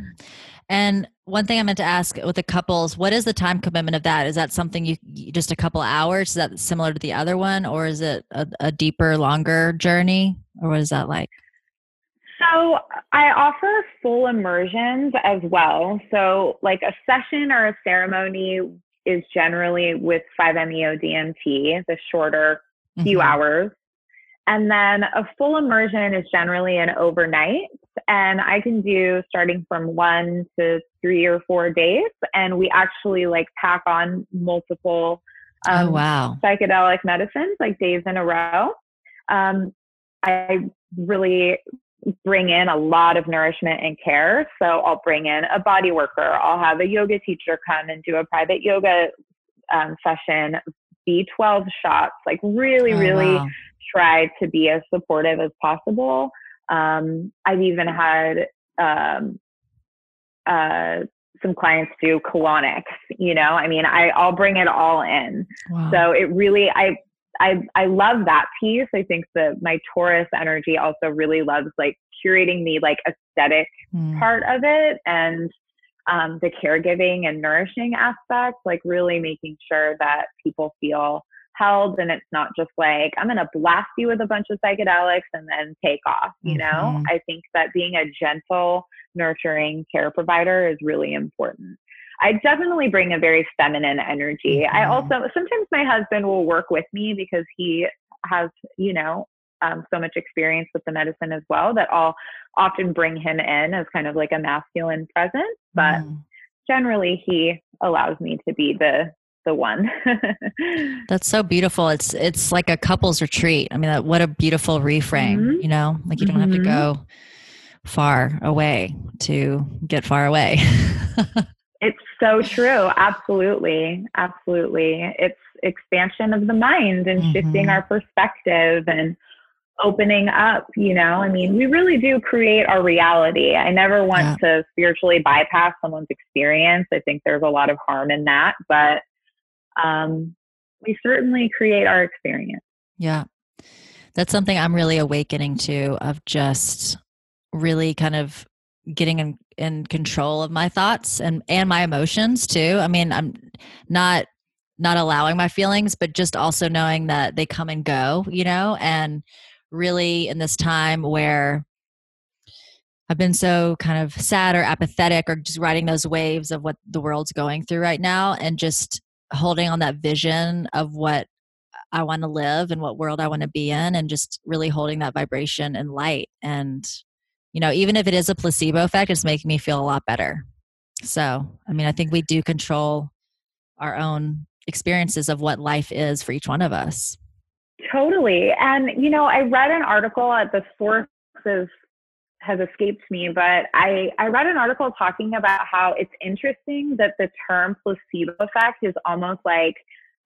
And one thing I meant to ask with the couples, what is the time commitment of that? Is that something you, just a couple hours? Is that similar to the other one, or is it a, a deeper, longer journey, or what is that like? So I offer full immersions as well. So like a session or a ceremony is generally with 5-MeO DMT, the shorter few Mhm. hours. And then a full immersion is generally an overnight. And I can do starting from one to three or four days. And we actually like pack on multiple um, oh wow! psychedelic medicines, like days in a row. Um, I really bring in a lot of nourishment and care. So I'll bring in a body worker. I'll have a yoga teacher come and do a private yoga um, session, B12 shots, like really, Oh, really wow. try to be as supportive as possible. Um, I've even had um, uh, some clients do colonics. You know, I mean, I I'll bring it all in. Wow. So it really, I I I love that piece. I think that my Taurus energy also really loves like curating the like aesthetic Mm. part of it and um, the caregiving and nourishing aspect, like really making sure that people feel held and it's not just like, I'm going to blast you with a bunch of psychedelics and then take off, you know? Mhm. I think that being a gentle, nurturing care provider is really important. I definitely bring a very feminine energy. I Mhm. also, sometimes my husband will work with me because he has, you know, um, so much experience with the medicine as well that I'll often bring him in as kind of like a masculine presence, but Mm. generally he allows me to be the the one. <laughs> That's so beautiful. It's it's like a couples retreat. I mean, that, what a beautiful reframe. Mhm. You know, like you don't have to Mhm. go far away to get far away. <laughs> it's so true. Absolutely. Absolutely. It's expansion of the mind and shifting Mhm. our perspective and opening up, you know. I mean, we really do create our reality. I never want to spiritually bypass someone's experience. I think there's a lot of harm in that, but um we certainly create our experience. Yeah. That's something I'm really awakening to of just really kind of getting in, in control of my thoughts and and my emotions too. I mean, I'm not not allowing my feelings, but just also knowing that they come and go, you know, and really in this time where I've been so kind of sad or apathetic or just riding those waves of what the world's going through right now and just holding on that vision of what I want to live and what world I want to be in and just really holding that vibration and light and you know even if it is a placebo effect it's making me feel a lot better. So, I mean, I think we do control our own experiences of what life is for each one of us. Totally. And you know, I read an article at the sources has escaped me, but I, I read an article talking about how it's interesting that the term placebo effect is almost like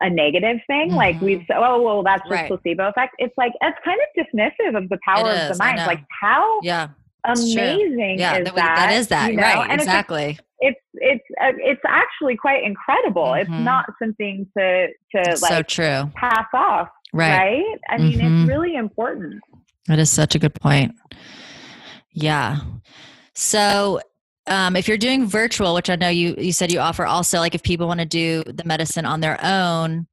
a negative thing. Mm-hmm. Like we've said, oh, well, that's just right. placebo effect. It's like, it's kind of dismissive of the power of the mind. Like how yeah, amazing yeah, is that? That, that is that, you know? right, and exactly. It's, it's, uh, it's actually quite incredible. Mm-hmm. It's not something to, to like so true. pass off. Right. right? I mean, mm-hmm. it's really important. That is such a good point. Yeah. So um, if you're doing virtual, which I know you you said you offer also, like if people want to do the medicine on their own,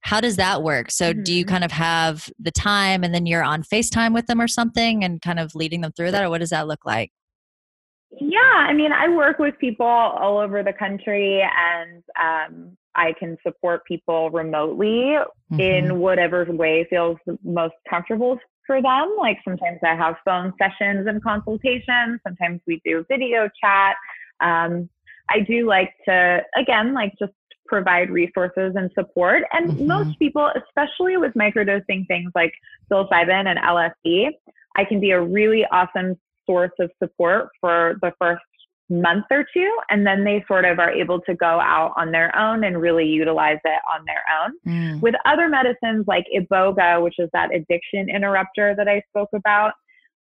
how does that work? So mm-hmm. do you mm-hmm. kind of have the time and then you're on FaceTime with them or something and kind of leading them through that, or what does that look like? Yeah, I mean, I work with people all over the country and um, I can support people remotely mm-hmm. in whatever way feels most comfortable for them. Like sometimes I have phone sessions and consultations. Sometimes we do video chat. Um, I do like to, again, like just provide resources and support. And mm-hmm. most people, especially with microdosing things like psilocybin and LSD, I can be a really awesome source of support for the first month or two and then they sort of are able to go out on their own and really utilize it on their own mm. with other medicines like iboga which is that addiction interrupter that i spoke about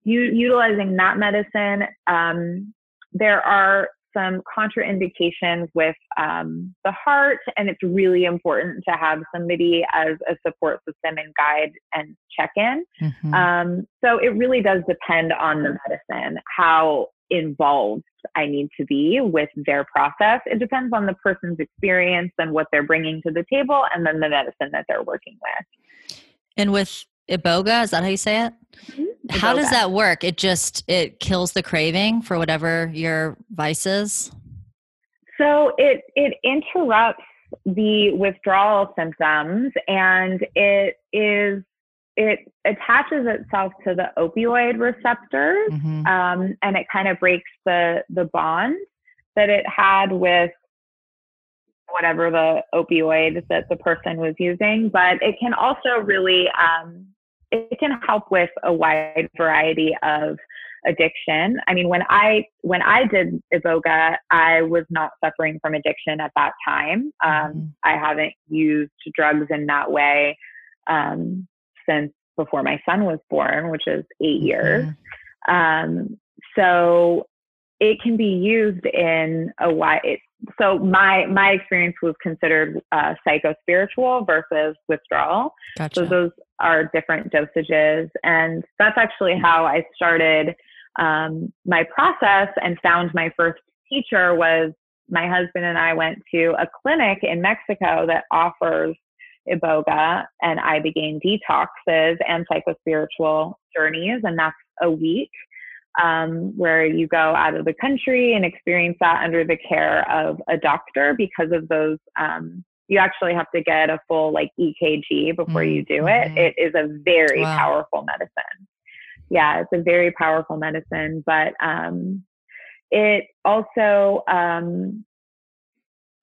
you, utilizing that medicine um, there are some contraindications with um, the heart and it's really important to have somebody as a support system and guide and check in mm-hmm. um, so it really does depend on the medicine how involved I need to be with their process. It depends on the person's experience and what they're bringing to the table and then the medicine that they're working with. And with iboga, is that how you say it? Mm-hmm. How does that work? It just it kills the craving for whatever your vice is? So it it interrupts the withdrawal symptoms and it is it attaches itself to the opioid receptors mm-hmm. um, and it kind of breaks the the bond that it had with whatever the opioid that the person was using but it can also really um, it can help with a wide variety of addiction i mean when i when i did iboga i was not suffering from addiction at that time um, mm-hmm. i haven't used drugs in that way um, since before my son was born, which is 8 mm-hmm. years. Um, so it can be used in a wide. So my my experience was considered uh, psychospiritual versus withdrawal. Gotcha. So those are different dosages, and that's actually how I started um, my process and found my first teacher was my husband and I went to a clinic in Mexico that offers iboga and i began detoxes and psychospiritual journeys and that's a week um, where you go out of the country and experience that under the care of a doctor because of those um, you actually have to get a full like ekg before mm-hmm. you do it mm-hmm. it is a very wow. powerful medicine yeah it's a very powerful medicine but um, it also um,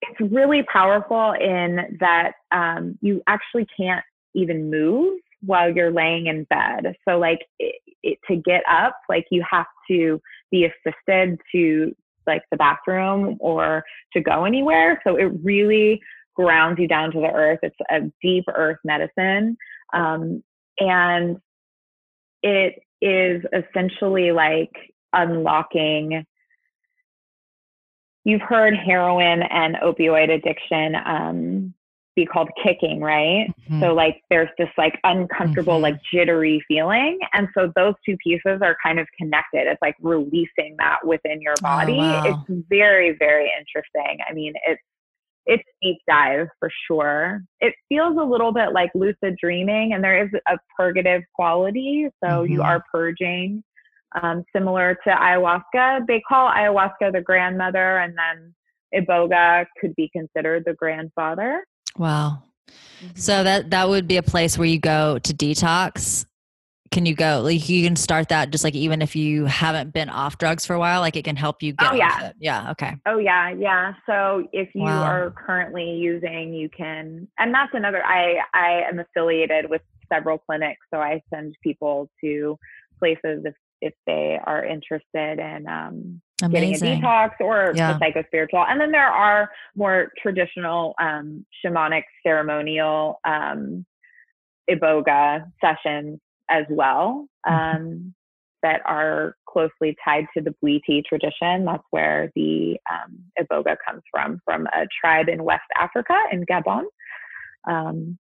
it's really powerful in that um, you actually can't even move while you're laying in bed. So, like, it, it, to get up, like, you have to be assisted to like the bathroom or to go anywhere. So, it really grounds you down to the earth. It's a deep earth medicine. Um, and it is essentially like unlocking you've heard heroin and opioid addiction um, be called kicking, right? Mm-hmm. So like there's this like uncomfortable, Mhm. like jittery feeling. And so those two pieces are kind of connected. It's like releasing that within your Oh, body. wow. It's very, very interesting. I mean, it's it's deep dive for sure. It feels a little bit like lucid dreaming, and there is a purgative quality. So you Mhm. are purging, um, similar to ayahuasca. They call ayahuasca the grandmother, and then iboga could be considered the grandfather. Wow. So that that would be a place where you go to detox. Can you go like you can start that just like even if you haven't been off drugs for a while, like it can help you get Oh, yeah. off it. Yeah. Okay. Oh yeah, yeah. So if you Wow. are currently using, you can, and that's another. I I am affiliated with several clinics, so I send people to places if if they are interested in um, getting a detox or Yeah. the psychospiritual. And then there are more traditional um, shamanic ceremonial um, iboga sessions as well Mhm. um, that are closely tied to the Bwiti tradition. That's where the um, iboga comes from, from a tribe in West Africa in Gabon. Um,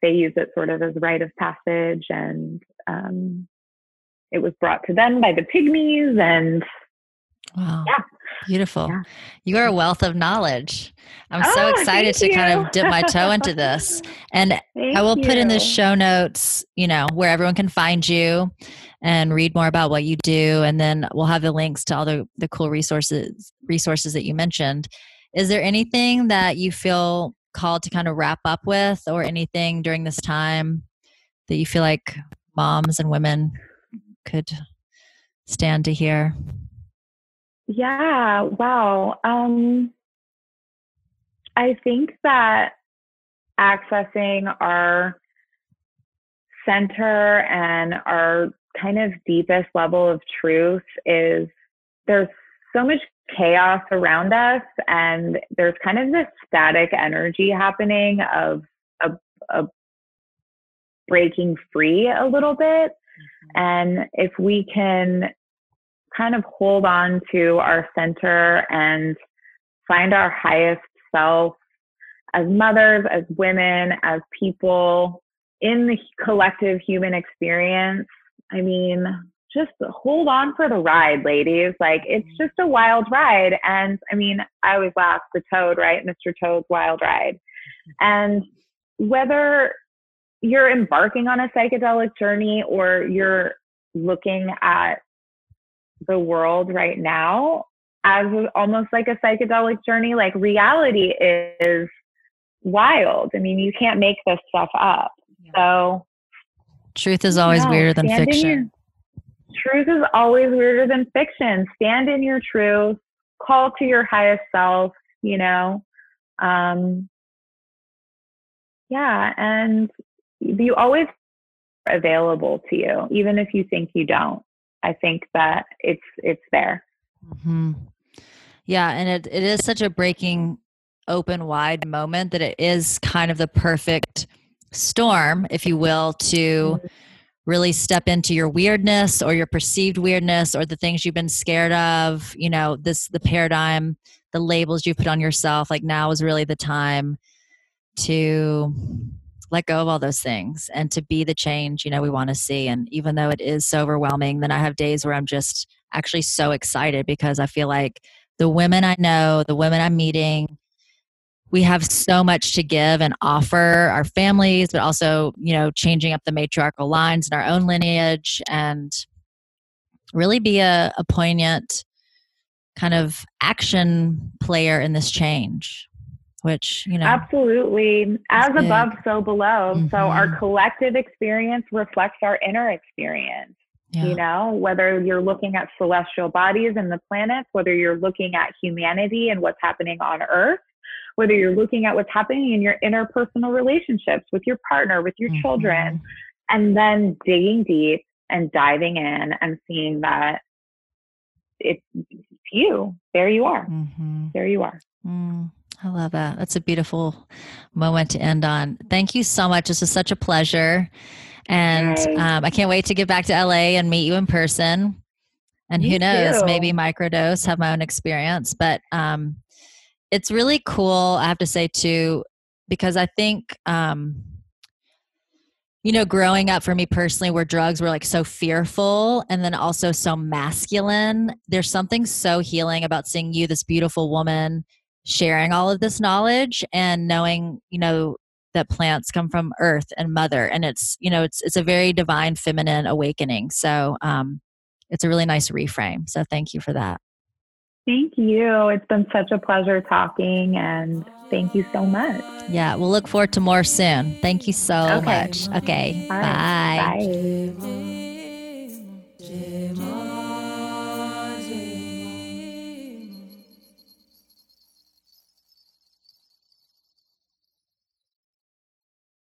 they use it sort of as rite of passage and um, it was brought to them by the pygmies and Wow. Yeah. Beautiful. Yeah. You are a wealth of knowledge. I'm so Oh, excited to thank kind of dip my toe into <laughs> this. And Thank I will put in the show notes, you know, where everyone can find you and read more about what you do. And then we'll have the links to all the, the cool resources resources that you mentioned. Is there anything that you feel called to kind of wrap up with or anything during this time that you feel like moms and women could stand to hear? Yeah, wow. Um, I think that accessing our center and our kind of deepest level of truth is there's so much chaos around us and there's kind of this static energy happening of a, breaking free a little bit Mm-hmm. and if we can kind of hold on to our center and find our highest self as mothers, as women, as people in the collective human experience. I mean, just hold on for the ride, ladies. Like, it's mm-hmm. just a wild ride. And I mean, I always laugh the toad, right? Mr. Toad's wild ride. Mm-hmm. And whether you're embarking on a psychedelic journey or you're looking at the world right now as almost like a psychedelic journey. Like reality is wild. I mean, you can't make this stuff up. So Truth is always no, weirder than fiction. your- truth is always weirder than fiction. Stand in your truth. Call to your highest self. You know. Um, yeah, and you always are available to you, even if you think you don't. I think that it's it's there. hmm Yeah, and it, it is such a breaking open wide moment that it is kind of the perfect storm, if you will, to really step into your weirdness or your perceived weirdness or the things you've been scared of, you know, this the paradigm, the labels you put on yourself, like now is really the time to let go of all those things and to be the change you know we want to see. And even though it is so overwhelming then i have days where i'm just actually so excited because i feel like the women i know the women i'm meeting we have so much to give and offer our families but also you know changing up the matriarchal lines in our own lineage and really be a, a poignant kind of action player in this change which you know Absolutely. As above, so below. So our Mhm. collective experience reflects our inner experience. yeah. You know, whether you're looking at celestial bodies and the planets, whether you're looking at humanity and what's happening on Earth, whether you're looking at what's happening in your interpersonal relationships with your partner, with your Mhm. children, and then digging deep and diving in and seeing that it's you. There you are. Mhm. There you are. Mm, I love that. That's a beautiful moment to end on. Thank you so much. This was such a pleasure. And um, I can't wait to get back to LA and meet you in person. And Me who knows, too. maybe microdose, have my own experience. But um, it's really cool, I have to say, too. because I think, um, you know, growing up for me personally, where drugs were like so fearful and then also so masculine, there's something so healing about seeing you, this beautiful woman, sharing all of this knowledge and knowing, you know, that plants come from earth and mother and it's you know it's it's a very divine feminine awakening. So um it's a really nice reframe. So thank you for that. Thank you. It's been such a pleasure talking and thank you so much. Yeah we'll look forward to more soon. Thank you so okay. much. Okay bye. Bye